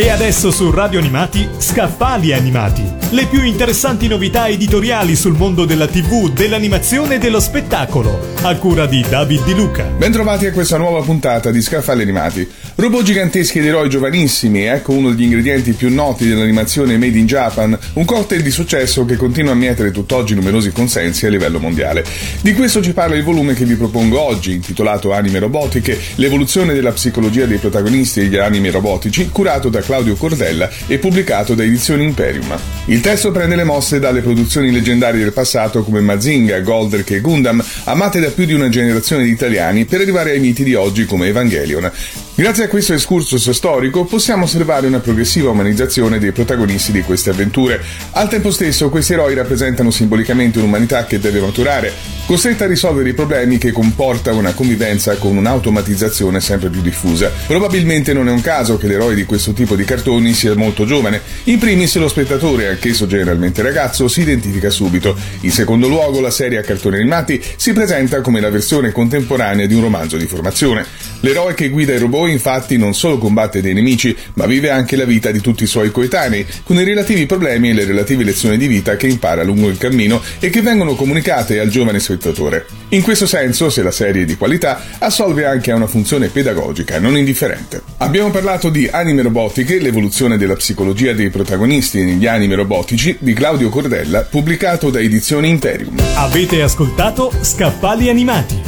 E adesso su Radio Animati, Scaffali Animati. Le più interessanti novità editoriali sul mondo della TV, dell'animazione e dello spettacolo. A cura di David Di Luca. Bentrovati a questa nuova puntata di Scaffali Animati. Robot giganteschi ed eroi giovanissimi, ecco uno degli ingredienti più noti dell'animazione made in Japan, un cocktail di successo che continua a mietere tutt'oggi numerosi consensi a livello mondiale. Di questo ci parla il volume che vi propongo oggi, intitolato Anime robotiche, l'evoluzione della psicologia dei protagonisti degli anime robotici, curato da Claudio Cordella e pubblicato da Edizioni Imperium. Il testo prende le mosse dalle produzioni leggendarie del passato come Mazinga, Goldrake e Gundam, amate da più di una generazione di italiani, per arrivare ai miti di oggi come Evangelion. Grazie a questo excursus storico possiamo osservare una progressiva umanizzazione dei protagonisti di queste avventure. Al tempo stesso questi eroi rappresentano simbolicamente un'umanità che deve maturare, costretta a risolvere i problemi che comporta una convivenza con un'automatizzazione sempre più diffusa. Probabilmente non è un caso che l'eroe di questo tipo di cartoni sia molto giovane. In primis lo spettatore, anch'esso generalmente ragazzo, si identifica subito. In secondo luogo la serie a cartoni animati si presenta come la versione contemporanea di un romanzo di formazione. L'eroe che guida i robot infatti non solo combatte dei nemici, ma vive anche la vita di tutti i suoi coetanei, con i relativi problemi e le relative lezioni di vita che impara lungo il cammino e che vengono comunicate al giovane spettatore. In questo senso, se la serie è di qualità, assolve anche a una funzione pedagogica non indifferente. Abbiamo parlato di Anime robotiche, l'evoluzione della psicologia dei protagonisti negli anime robotici di Claudio Cordella, pubblicato da Edizioni Imperium. Avete ascoltato Scaffali Animati